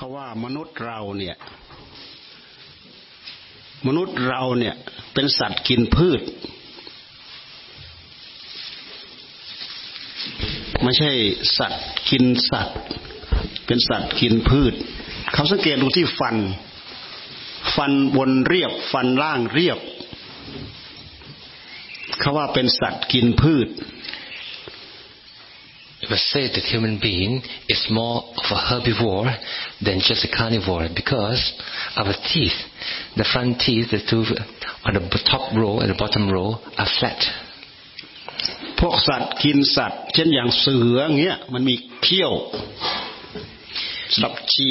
เขาว่ามนุษย์เราเนี่ย มนุษย์เราเนี่ย เป็นสัตว์กินพืช ไม่ใช่สัตว์กินสัตว์ เป็นสัตว์กินพืช เขาสังเกตดูที่ฟัน ฟันบนเรียบ ฟันล่างเรียบ เขาว่าเป็นสัตว์กินพืช It was said that human being is more of a herbivore than just a carnivore because our teeth, the front teeth, the two on the top row and the bottom row are flat. พวกสัตว์กินสัตว์ เช่นอย่างเสือเงี้ยมันมีเขี้ยวสำหรับชี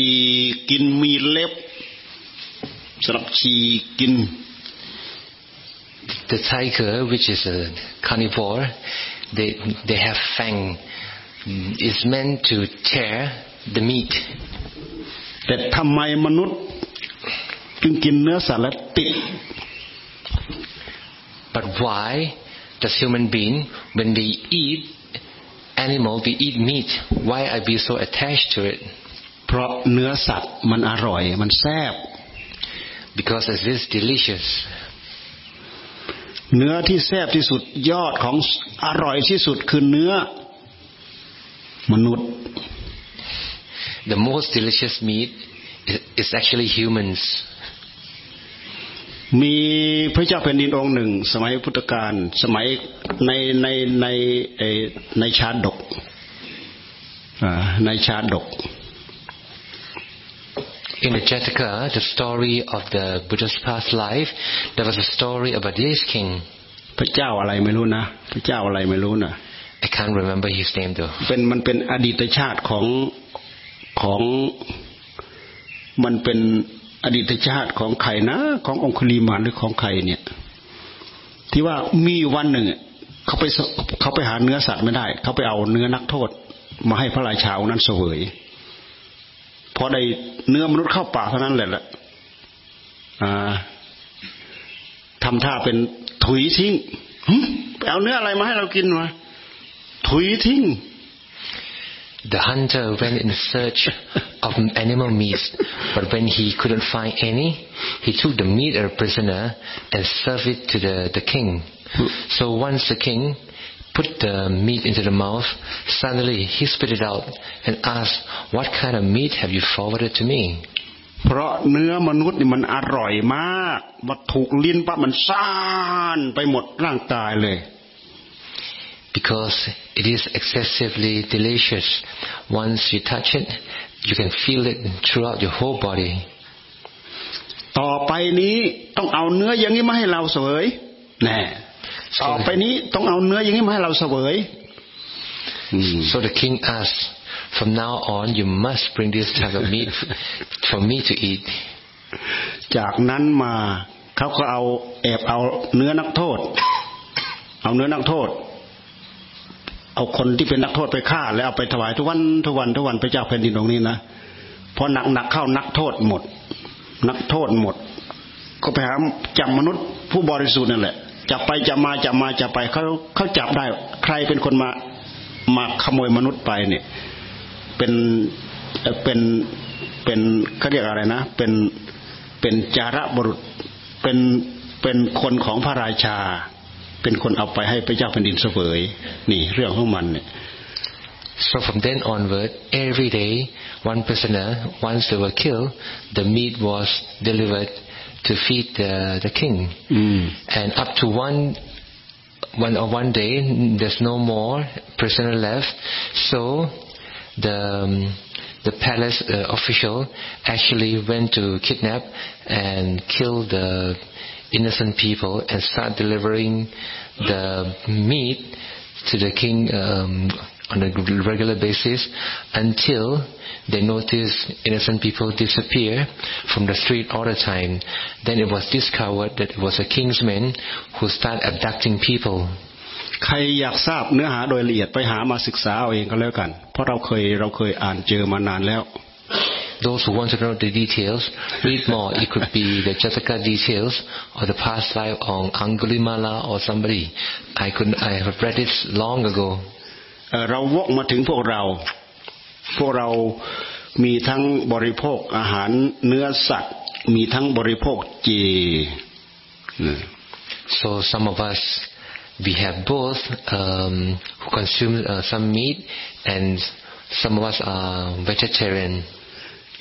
กินมีเล็บสำหรับชีกิน The tiger, which is a carnivore, they they have fang is meant to tear the meat แต่ทำไมมนุษย์จึงกินเนื้อสัตว์และติด but why does human being when we eat animal we eat meat why are we so attached to it เพราะเนื้อสัตว์มันอร่อย มันแซ่บ because it is delicious เนื้อที่แซ่บที่สุดยอดของอร่อยที่สุดคือเนื้อ มนุษย์ the most delicious meat is actually humans มีพระเจ้าแผ่นดินองค์หนึ่ง สมัยพุทธกาลสมัยในในในในชาดกในชาดก In the Jataka, the story of the Buddha's past life, there was a story about this king. พระเจ้าอะไรไม่รู้นะ พระเจ้าอะไรไม่รู้นะ I can't remember his name though เป็นมันเป็นอดีตชาติของของมันเป็นอดีตชาติของใครนะ ขององคุลีมานหรือของใครเนี่ย ที่ว่ามีวันหนึ่งเขาไปเขาไปหาเนื้อสัตว์ไม่ได้ เขาไปเอาเนื้อนักโทษ มาให้พระราชาองนั้นเสวยพอได้เนื้อมนุษย์เข้าปากเท่านั้นแหละละทำท่าเป็นถุยทิ้งไปเอาเนื้ออะไรมาให้เรากินวะ ถุยทิ้ง The hunter went in search of animal meat, but when he couldn't find any, he took the meat of a prisoner and served it to the, the king. So once the king put the meat into the mouth, suddenly he spit it out and asked, What kind of meat have you forwarded to me? เพราะเนื้อมนุษย์นี่มันอร่อยมากมาถูกลิ้นปั๊บมันซ่านไปหมดร่างกายเลย because it is excessively delicious. Once you touch it, you can feel it throughout your whole body. ต่อไปนี้ต้องเอาเนื้ออย่างนี้มาให้เราเสวยแน่ต่อไปนี้ต้องเอาเนื้ออย่างนี้มาให้เราเสวย So the king asked, from now on you must bring this type of meat for me to eat. จากนั้นมาเขาก็เอาแอบเอาเนื้อนักโทษ เอาเนื้อนักโทษ เอาคนที่เป็นนักโทษไปฆ่า แล้วเอาไปถวายทุกวันทุกวันทุกวันพระเจ้าแผ่นดินตรงนี้นะพอหนักหนักเข้านักโทษหมด นักโทษหมด ก็ไปหาจับมนุษย์ผู้บริสุทธิ์นั่นแหละจับไปจับมาจับมาจับไปเขาเขาจับได้ ใครเป็นคนมามาขโมยมนุษย์ไปเนี่ย เป็นเป็นเป็นเขาเรียกอะไรนะ เป็นเป็นจาระบุรุษเป็นเป็นคนของพระราชา เป็นคนเอาไปให้พระเจ้าแผ่นดินเสวยนี่เรื่องของมันเนี่ย So from then onward, every day, one prisoner, once they were killed, the meat was delivered to feed the, the king. Mm. And up to one, one or one day, there's no more prisoner left. So the, um, the palace uh, official actually went to kidnap and kill the innocent people and start delivering the meat to the king um, on a regular basis until they notice innocent people disappear from the street all the time. Then it was discovered that it was a king's men who started abducting people. ใครอยากทราบเนื้อหาโดยละเอียดไปหามาศึกษาเอาเองก็แล้วกัน เพราะเราเคยเราเคยอ่านเจอมานานแล้ว those who want to know the details, read more. It could be the Jataka details or the past life on Angulimala or somebody. I could I have read it long ago. เราวกมาถึงพวกเรา พวกเรา มีทั้งบริโภคอาหารเนื้อสัตว์ มีทั้งบริโภคเจ so some of us we have both um, who consume uh, some meat and some of us are vegetarian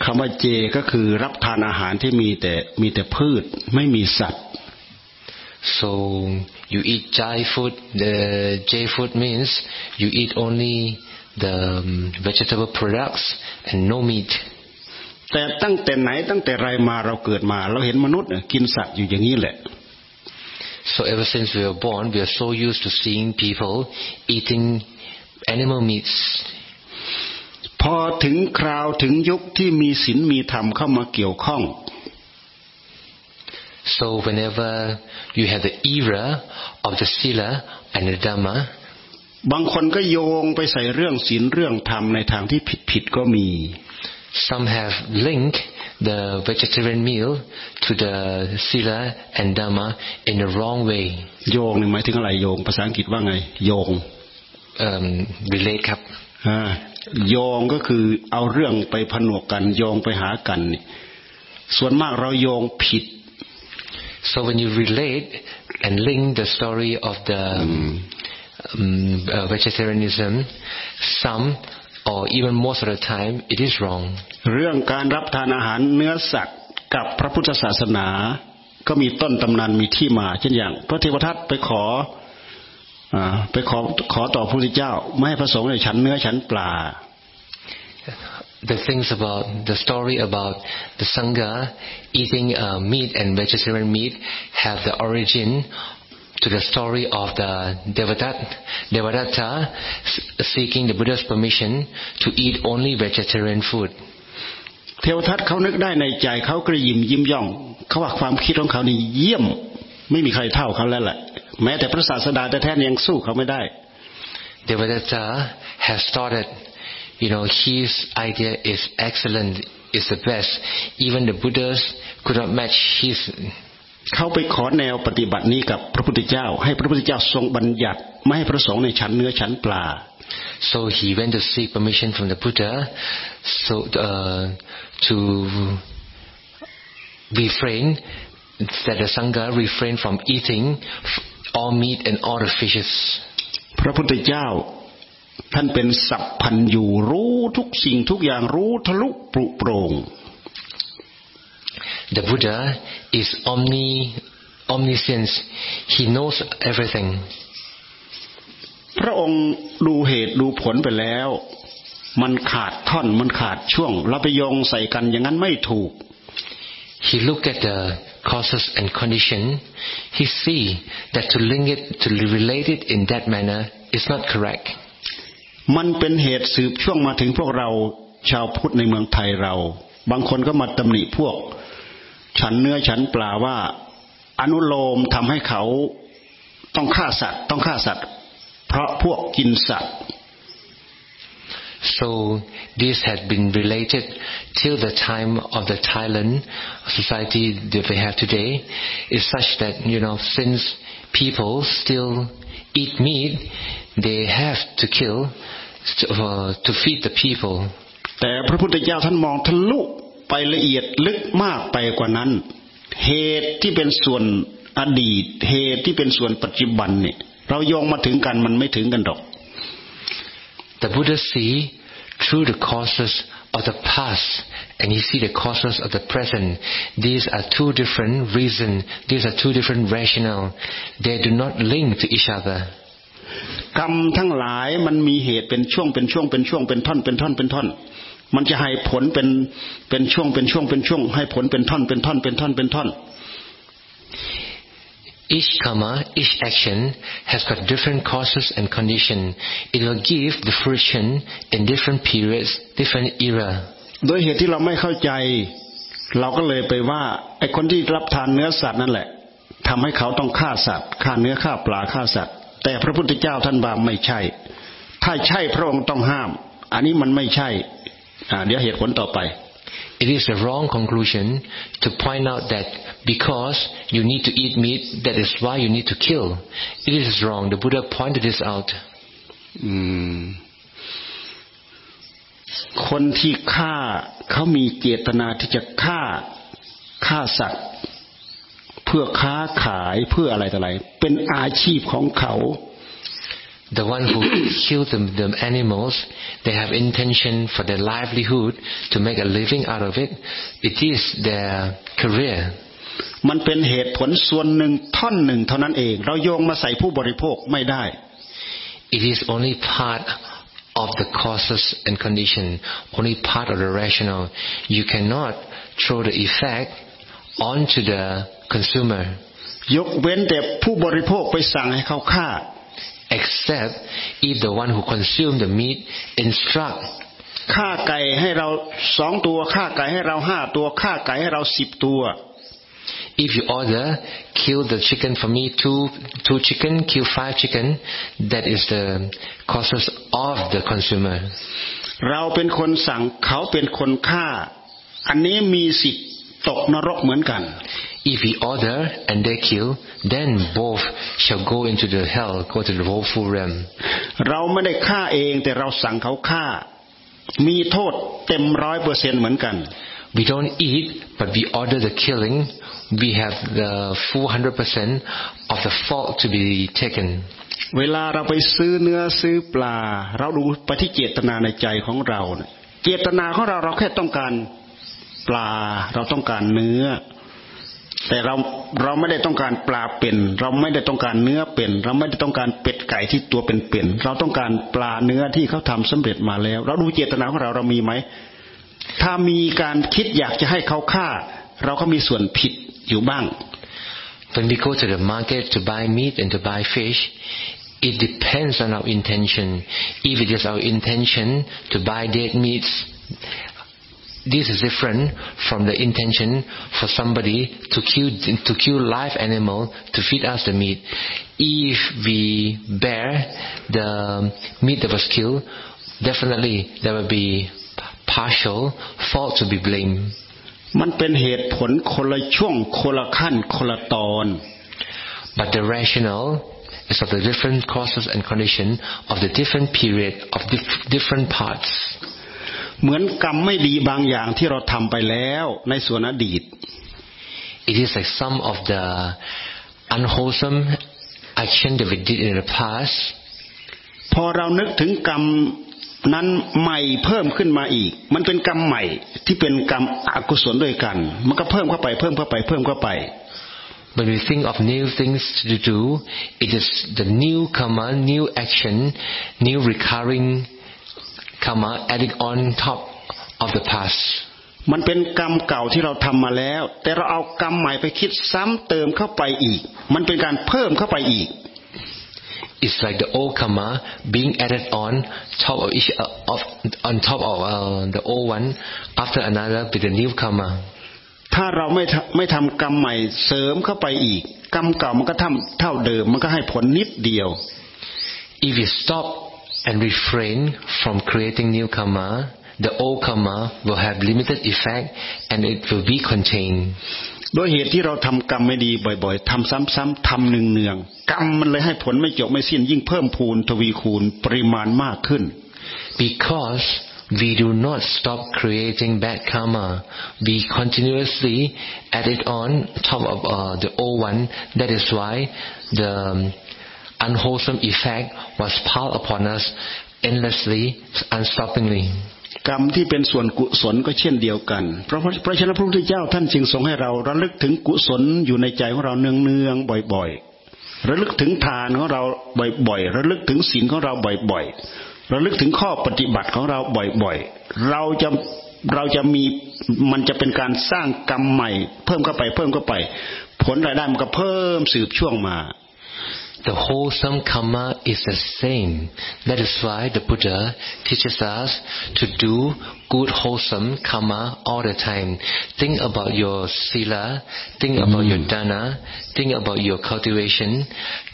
คำว่าเจก็คือรับทานอาหารที่มีแต่มีแต่พืชไม่มีสัตว์ so you eat Jai food the J food means you eat only the vegetable products and no meat แต่ตั้งแต่ไหนตั้งแต่ไรมาเราเกิดมา เราเห็นมนุษย์กินสัตว์อยู่อย่างนี้แหละ so ever since we were born we are so used to seeing people eating animal meats พอถึงคราวถึงยุคที่มีศีลมีธรรมเข้ามาเกี่ยวข้อง so whenever you have the era of the sila and the dhamma บางคนก็โยงไปใส่เรื่องศีลเรื่องธรรมในทางที่ผิดผิดก็มี some have linked the vegetarian meal to the sila and dhamma in the wrong way โยงนี่หมายถึงอะไรโยงภาษาอังกฤษว่าไง โยง um, relate ครับ โยงก็คือเอาเรื่องไปผนวกกันโยงไปหากันนี่ส่วนมากเราโยงผิด so when you relate and link the story of the um, uh, vegetarianism, some or even most of the time it is wrong. เรื่องการรับทานอาหารเนื้อสัตว์กับพระพุทธศาสนา ก็มีต้นตำนานมีที่มา เช่นอย่าง พระเทวทัตไปขอ ไปขอขอต่อพระพุทธเจ้า ไม่ให้พระสงฆ์ในฉันเนื้อฉันปลา The things about the story about the sangha eating uh, meat and vegetarian meat have the origin to the story of the Devadatta, Devadatta seeking the Buddha's permission to eat only vegetarian food. เทวทัตเขานึกได้ในใจเขากระยิมยิ้มย่อง เขาว่าความคิดของเขานี่เยี่ยม ไม่มีใครเท่าเขาแล้วแหละ แม้แต่พระศาสดาแท้ๆยังสู้เขาไม่ได้ Devadatta has started you know his idea is excellent is the best even the Buddhas could not match his เขาไปขอแนวปฏิบัตินี้กับพระพุทธเจ้า ให้พระพุทธเจ้าทรงบัญญัติไม่ให้พระสงฆ์ในชั้นเนื้อชั้นปลา so he went to seek permission from the Buddha so uh, to refrain that the sangha refrain from eating all meat and all the fishes พระพุทธเจ้า ท่านเป็นสัพพันอยู่รู้ทุกสิ่งทุกอย่างรู้ทะลุปรุโปร่ง The Buddha is omni, omniscience. He knows everything. พระองค์ดูเหตุดูผลไปแล้ว มันขาดท่อนมันขาดช่วงเราไปโยงใส่กันอย่างนั้นไม่ถูก He look at the causes and condition. He see that to link it to relate it in that manner is not correct. มันเป็นเหตุสืบช่วงมาถึงพวกเราชาวพุทธในเมืองไทยเรา บางคนก็มาตำหนิพวก ฉันเนื้อฉันปลาว่า อนุโลมทำให้เขาต้องฆ่าสัตว์ ต้องฆ่าสัตว์ เพราะพวกกินสัตว์ So this had been related till the time of the Thailand society that we have today is such that you know since people still eat meat they have to kill to, uh, to feed the people แต่พระพุทธเจ้าท่านมองทะลุไปละเอียดลึกมากไปกว่านั้น เหตุที่เป็นส่วนอดีต เหตุที่เป็นส่วนปัจจุบันเนี่ยเราโยงมาถึงกันมันไม่ถึงกันดอก The Buddha see through the causes of the past and he see the causes of the present. These are two different reasons. These are two different rationale. They do not link to each other. กรรมทั้งหลายมันมีเหตุเป็นช่วงเป็นช่วงเป็นช่วงเป็นท่อนเป็นท่อนเป็นท่อนมันจะให้ผลเป็นเป็นช่วงเป็นช่วงเป็นช่วงให้ผลเป็นท่อนเป็นท่อนเป็นท่อนเป็นท่อน Each karma, each action has got different causes and condition. It will give the fruition in different periods, different era. โดยเหตุที่เราไม่เข้าใจ เราก็เลยไปว่าไอ้คนที่รับทานเนื้อสัตว์นั่นแหละทำให้เขาต้องฆ่าสัตว์ฆ่าเนื้อฆ่าปลาฆ่าสัตว์ แต่พระพุทธเจ้าท่านว่าไม่ใช่ ถ้าใช่พระองค์ต้องห้าม อันนี้มันไม่ใช่เดี๋ยวเหตุผลต่อไป It is a wrong conclusion to point out that because you need to eat meat, that is why you need to kill. It is wrong. The Buddha pointed this out. คนที่ฆ่าเขามีเจตนาที่จะฆ่าฆ่าสัตว์ เพื่อค้าขายเพื่ออะไรต่ออะไร เป็นอาชีพของเขา The one who kill the, the animals, they have intention for their livelihood to make a living out of it. It is their career. มันเป็นเหตุผลส่วนหนึ่งท่อนหนึ่งเท่านั้นเอง เราโยงมาใส่ผู้บริโภคไม่ได้ It is only part of the causes and condition, only part of the rationale. You cannot throw the effect onto the consumer, ยกเว้นแต่ผู้บริโภคไปสั่งให้เขาฆ่า except if the one who consume the meat instruct ฆ่าไก่ให้เราสองตัวฆ่าไก่ให้เราห้าตัวฆ่าไก่ให้เราสิบตัว If you order, kill the chicken for me, two, two chicken, kill five chicken, that is the causes of the consumer. เราเป็นคนสั่งเขาเป็นคนฆ่า อันนี้มีสิทธิ์ตกนรกเหมือนกัน If we order and they kill, then both shall go into the hell, go to the woeful realm. เราไม่ได้ฆ่าเองแต่เราสั่งเขาฆ่า มีโทษเต็มร้อยเปอร์เซ็นเหมือนกัน We don't eat, but we order the killing. We have the full 100% of the fault to be taken. เวลาเราไปซื้อเนื้อซื้อปลา เราดูไปที่เจตนาในใจของเราเนี่ยเจตนาของเราเราแค่ต้องการปลา เราต้องการเนื้อ แต่เราเราไม่ได้ต้องการปลาเป็น เราไม่ได้ต้องการเนื้อเป็น เราไม่ได้ต้องการเป็ดไก่ที่ตัวเป็นเป็นเราต้องการปลาเนื้อที่เขาทำสำเร็จมาแล้ว เราดูเจตนาของเราเรามีไหมถ้ามีการคิดอยากจะให้เขาฆ่า เราก็มีส่วนผิดอยู่บ้าง When we go to the market to buy meat and to buy fish, it depends on our intention. If it is our intention to buy dead meats, this is different from the intention for somebody to kill to kill live animal to feed us the meat. If we bear the meat that was killed, definitely there will be partial fault to be blamed. มันเป็นเหตุผลคนละช่วงคนละขั้นคนละตอน But the rationale is of the different causes and condition of the different period of dif- different parts. เหมือนกรรมไม่ดีบางอย่างที่เราทำไปแล้วในส่วนอดีต It is like some of the unwholesome action that we did in the past. พอเรานึกถึงกรรมนั้นใหม่เพิ่มขึ้นมาอีก มันเป็นกรรมใหม่ที่เป็นกรรมอกุศลด้วยกัน มันก็เพิ่มเข้าไปเพิ่มเข้าไปเพิ่มเข้าไป When we think of new things to do, it is the new karma, new action, new recurring karma adding on top of the past. มันเป็นกรรมเก่าที่เราทำมาแล้ว แต่เราเอากรรมใหม่ไปคิดซ้ำเติมเข้าไปอีก มันเป็นการเพิ่มเข้าไปอีก It's like the old karma being added on top of each uh, of on top of uh, the old one after another with the new karma. ถ้าเราไม่ทำไม่ทำกรรมใหม่เสริมเข้าไปอีก กรรมเก่ามันก็ทำเท่าเดิมมันก็ให้ผลนิดเดียว If you stop and refrain from creating new karma, the old karma will have limited effect and it will be contained. โดยเหตุที่เราทำกรรมไม่ดีบ่อยๆทำซ้ำๆทำเนืองๆกรรมมันเลยให้ผลไม่จบไม่สิ้นยิ่งเพิ่มพูนทวีคูณปริมาณมากขึ้น Because we do not stop creating bad karma, we continuously add it on top of uh, the old one. That is why the um, unwholesome effect was piled upon us endlessly, unstoppingly. กรรมที่เป็นส่วนกุศลก็เช่นเดียวกัน เพราะเพราะฉะนั้นพระพุทธเจ้าท่านจึงทรงให้เราระลึกถึงกุศลอยู่ในใจของเราเนืองๆบ่อยๆ ระลึกถึงทานของเราบ่อยๆ ระลึกถึงศีลของเราบ่อยๆ ระลึกถึงข้อปฏิบัติของเราบ่อยๆ เราจะเราจะมีมันจะเป็นการสร้างกรรมใหม่ เพิ่มเข้าไปเพิ่มเข้าไป ผลรายได้มันก็เพิ่มสืบช่วงมา The wholesome karma is the same. That is why the Buddha teaches us to do good wholesome karma all the time. Think about your sila, think about your dana, think about your cultivation.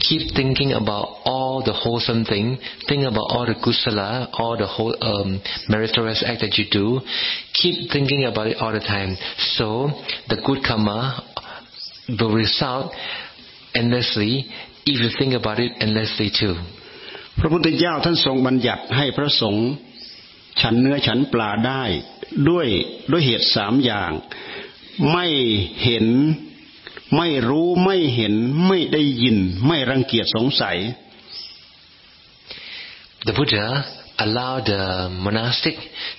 Keep thinking about all the wholesome thing. Think about all the kusala, all the whole um, meritorious act that you do. Keep thinking about it all the time. So the good karma will result endlessly if you think about it endlessly too. พระพุทธเจ้าท่านทรงบัญญัติให้พระสงฆ์ฉันเนื้อฉันปลาได้ด้วยด้วยเหตุสามอย่าง ไม่เห็น ไม่รู้ไม่เห็น ไม่ได้ยิน ไม่รังเกียจสงสัย The Buddha allowed the monastic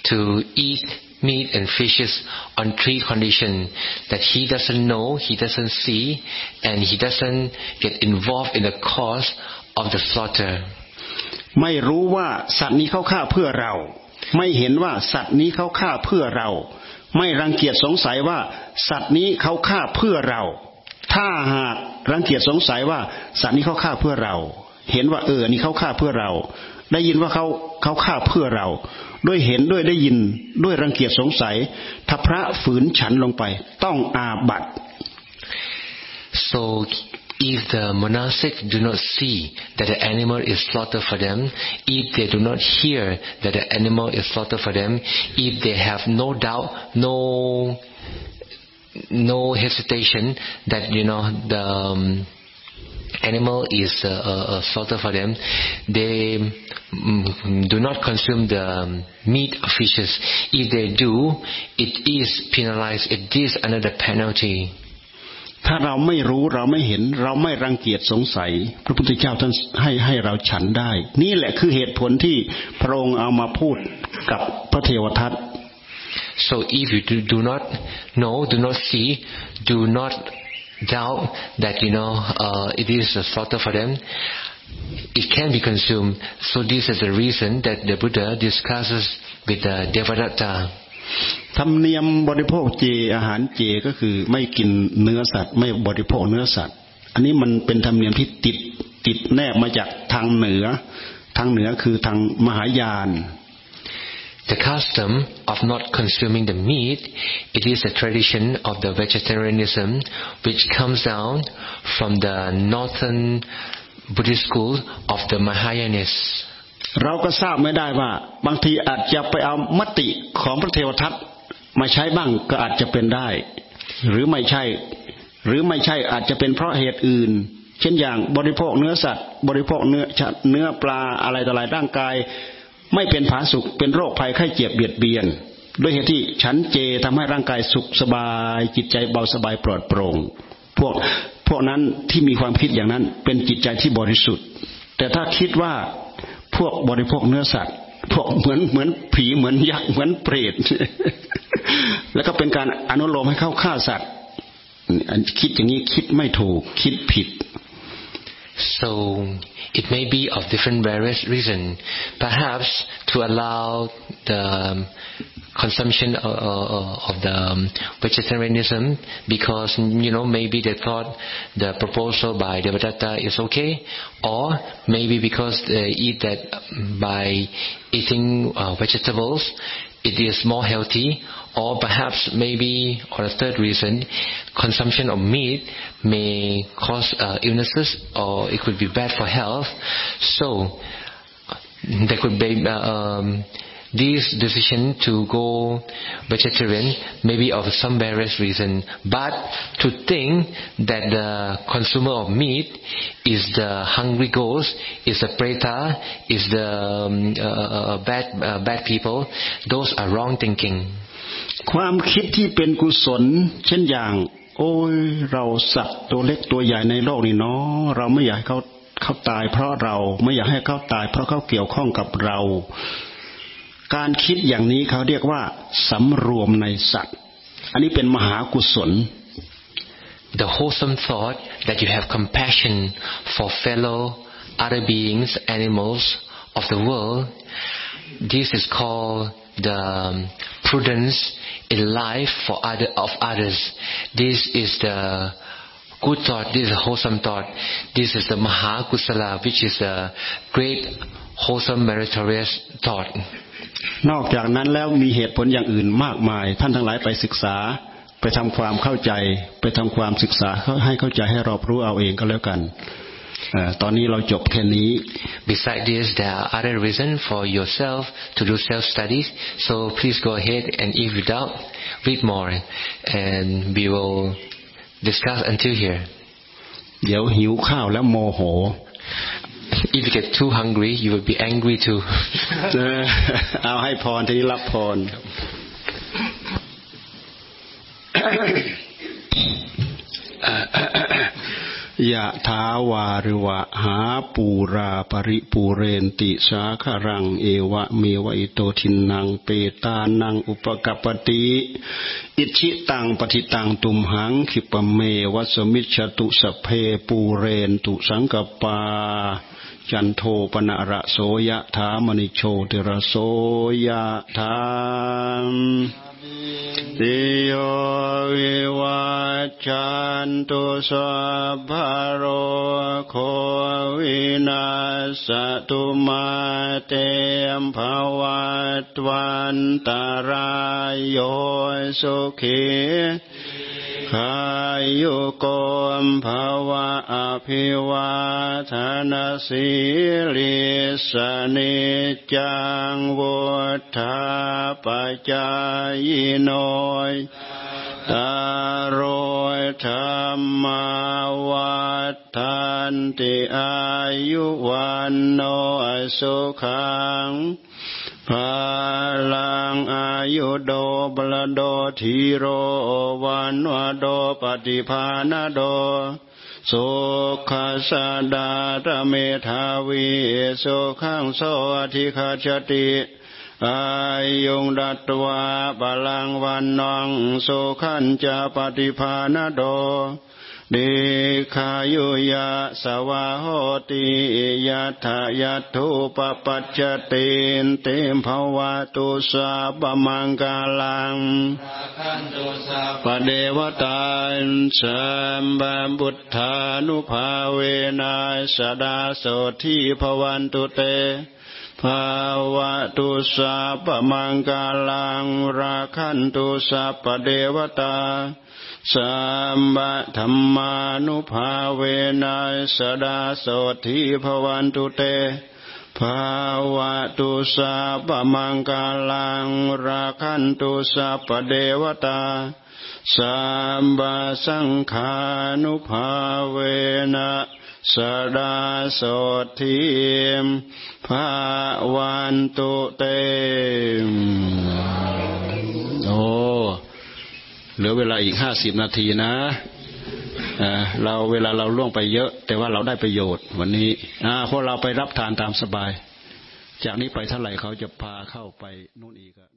to eat meat and fishes on three conditions that he doesn't know, he doesn't see, and he doesn't get involved in the cause of the slaughter. ไม่รู้ว่าสัตว์นี้เขาฆ่าเพื่อเรา ไม่เห็นว่าสัตว์นี้เขาฆ่าเพื่อเรา ไม่รังเกียจสงสัยว่าสัตว์นี้เขาฆ่าเพื่อเรา ถ้าหากรังเกียจสงสัยว่าสัตว์นี้เขาฆ่าเพื่อเรา เห็นว่าเออ นี่เขาฆ่าเพื่อเรา ได้ยินว่าเขาเขาฆ่าเพื่อเรา ด้วยเห็นด้วยได้ยินด้วยรังเกียจสงสัย ถ้าพระฝืนฉันลงไป ต้องอาบัต So if the monastic do not see that the animal is slaughtered for them, if they do not hear that the animal is slaughtered for them, if they have no doubt, no no hesitation that you know the um, animal is uh, uh, slaughtered for them, they mm, do not consume the um, meat of fishes. If they do, it is penalized. It is another penalty. ถ้าเราไม่รู้เราไม่เห็น เราไม่รังเกียจสงสัย พระพุทธเจ้าท่านให้ให้เราฉันได้ นี่แหละคือเหตุผลที่พระองค์เอามาพูดกับพระเทวทัต So if you do, do not know, do not see, do not doubt that you know uh, it is a slaughter for them, it can be consumed. So this is the reason that the Buddha discusses with the Devadatta. ธรรมเนียมบริโภคเจอาหารเจก็คือไม่กินเนื้อสัตว์ไม่บริโภคเนื้อสัตว์อันนี้มันเป็นธรรมเนียมที่ติดติดแนบมาจากทางเหนือ ทางเหนือคือทางมหายาน The custom of not consuming the meat, it is a tradition of the vegetarianism which comes down from the northern Buddhist school of the Mahayanists. เราก็ทราบไม่ได้ว่า บางทีอาจจะไปเอามติของพระเทวทัตมาใช้บ้างก็อาจจะเป็นได้ หรือไม่ใช่ หรือไม่ใช่อาจจะเป็นเพราะเหตุอื่น เช่นอย่างบริโภคเนื้อสัตว์ บริโภคเนื้อเนื้อปลาอะไรต่ออะไรร่างกาย ไม่เป็นผาสุกเป็นโรคภัยไข้เจ็บเบียดเบียน ด้วยเหตุที่ฉันเจทำให้ร่างกายสุขสบาย จิตใจเบาสบายปลอดโปร่ง พวกพวกนั้นที่มีความคิดอย่างนั้นเป็นจิตใจที่บริสุทธิ์ แต่ถ้าคิดว่าพวกบริโภคเนื้อสัตว์ พวกเหมือนเหมือนผีเหมือนยักษ์เหมือนเปรตแล้วก็เป็นการอนุโลมให้เข้าฆ่าสัตว์คิดอย่างนี้คิดไม่ถูกคิดผิด So it may be of different various reasons. Perhaps to allow the um, consumption of, of the um, vegetarianism because you know maybe they thought the proposal by Devadatta is okay, or maybe because they eat that by eating uh, vegetables, it is more healthy, or perhaps maybe, or a third reason, consumption of meat may cause uh, illnesses, or it could be bad for health. So there could be uh, um, this decision to go vegetarian maybe of some various reason but to think that the consumer of meat is the hungry ghost is the preta is the um, uh, bad uh, bad people those are wrong thinking ความคิดที่เป็นกุศล เช่นอย่าง โอ้ยเราสัตว์ตัวเล็กตัวใหญ่ในโลกนี่เนาะเราไม่อยากให้เขาเขาตายเพราะเราไม่อยากให้เขาตาย เพราะเขาเกี่ยวข้องกับเรา การคิดอย่างนี้เขาเรียกว่าสำรวมในสัตว์ อันนี้เป็นมหากุศล The wholesome thought that you have compassion for fellow other beings, animals of the world, this is called the prudence in life for other of others. This is the good thought. This is a wholesome thought. This is the Mahakusala, which is a great, wholesome, meritorious thought. นอกจากนั้นแล้วมีเหตุผลอย่างอื่นมากมาย ท่านทั้งหลายไปศึกษา ไปทำความเข้าใจ ไปทำความศึกษาให้เข้าใจให้รอบรู้เอาเองก็แล้วกัน ตอนนี้เราจบแค่นี้ Besides this, there are other reasons for yourself to do self studies. So please go ahead and if you doubt, read more, and we will discuss until here. เดี๋ยวหิวข้าวแล้วโมโห if you get too hungry, you will be angry too. เอาให้พรทีนี้รับพร ยะทาวาริวะหาปูราปริปูเรนติสาคารังเอวะเมวะอิโตทินังเปตานังอุปกปติอิชิตังปฏิตังตุมหังขิปเมวัสมิชตุสเพปูเรนตุสังกปาจันโทปนะระโสยะถามณิโชติระโสยะถาม ติโยวิวัจจันตุสัพพโรโควินาสตุมาเตมภวัตวันตารายโยสุขี ขายุโกมภาวะอภิวาทนาสีลิสนิจังวุฒาปจายโนยตารยธรรมวัฏันติอายุวันโนสุขัง พาลังอายุโดบลโดทีโรวันวโดปฏิภาณโดสุขัสดาตเมธาวีสุขังโสอธิคาชติอายุงดัตวาบาลังวันนองสุขันจะปฏิภาณโด เดขายุยะสวาโหติยัตถยัตถุปปัจจเตนเตมภวะตุสาบมังกาลังปเดวตาสัมบัมบุตธานุภาเวนัสดาโสทีภวันตุเต ภาวะตุสัพมังกาลังราคันตุสัพเดวตาสัมบะธรรมานุภาเวนัสดาโสทีภวันตุเตภาวะตุสัพมังกาลังราคันตุสัพเดวตาสัมบะสังขานุภาเวนะ สดาโสทีมภาวันตุเตมโอ้เหลือเวลาอีกห้าสิบนาทีนะเราเวลาเราล่วงไปเยอะ แต่ว่าเราได้ประโยชน์ วันนี้พวกเราไปรับทานตามสบาย จากนี้ไปเท่าไหร่เขาจะพาเข้าไปนู่นอีกอะ